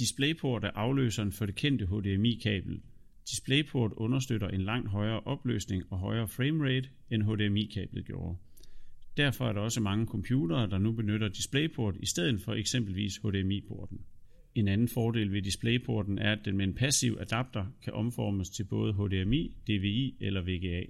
DisplayPort er afløseren for det kendte HDMI-kabel. DisplayPort understøtter en langt højere opløsning og højere framerate end HDMI-kablet gjorde. Derfor er der også mange computere, der nu benytter DisplayPort i stedet for eksempelvis HDMI-porten. En anden fordel ved DisplayPorten er, at den med en passiv adapter kan omformes til både HDMI, DVI eller VGA.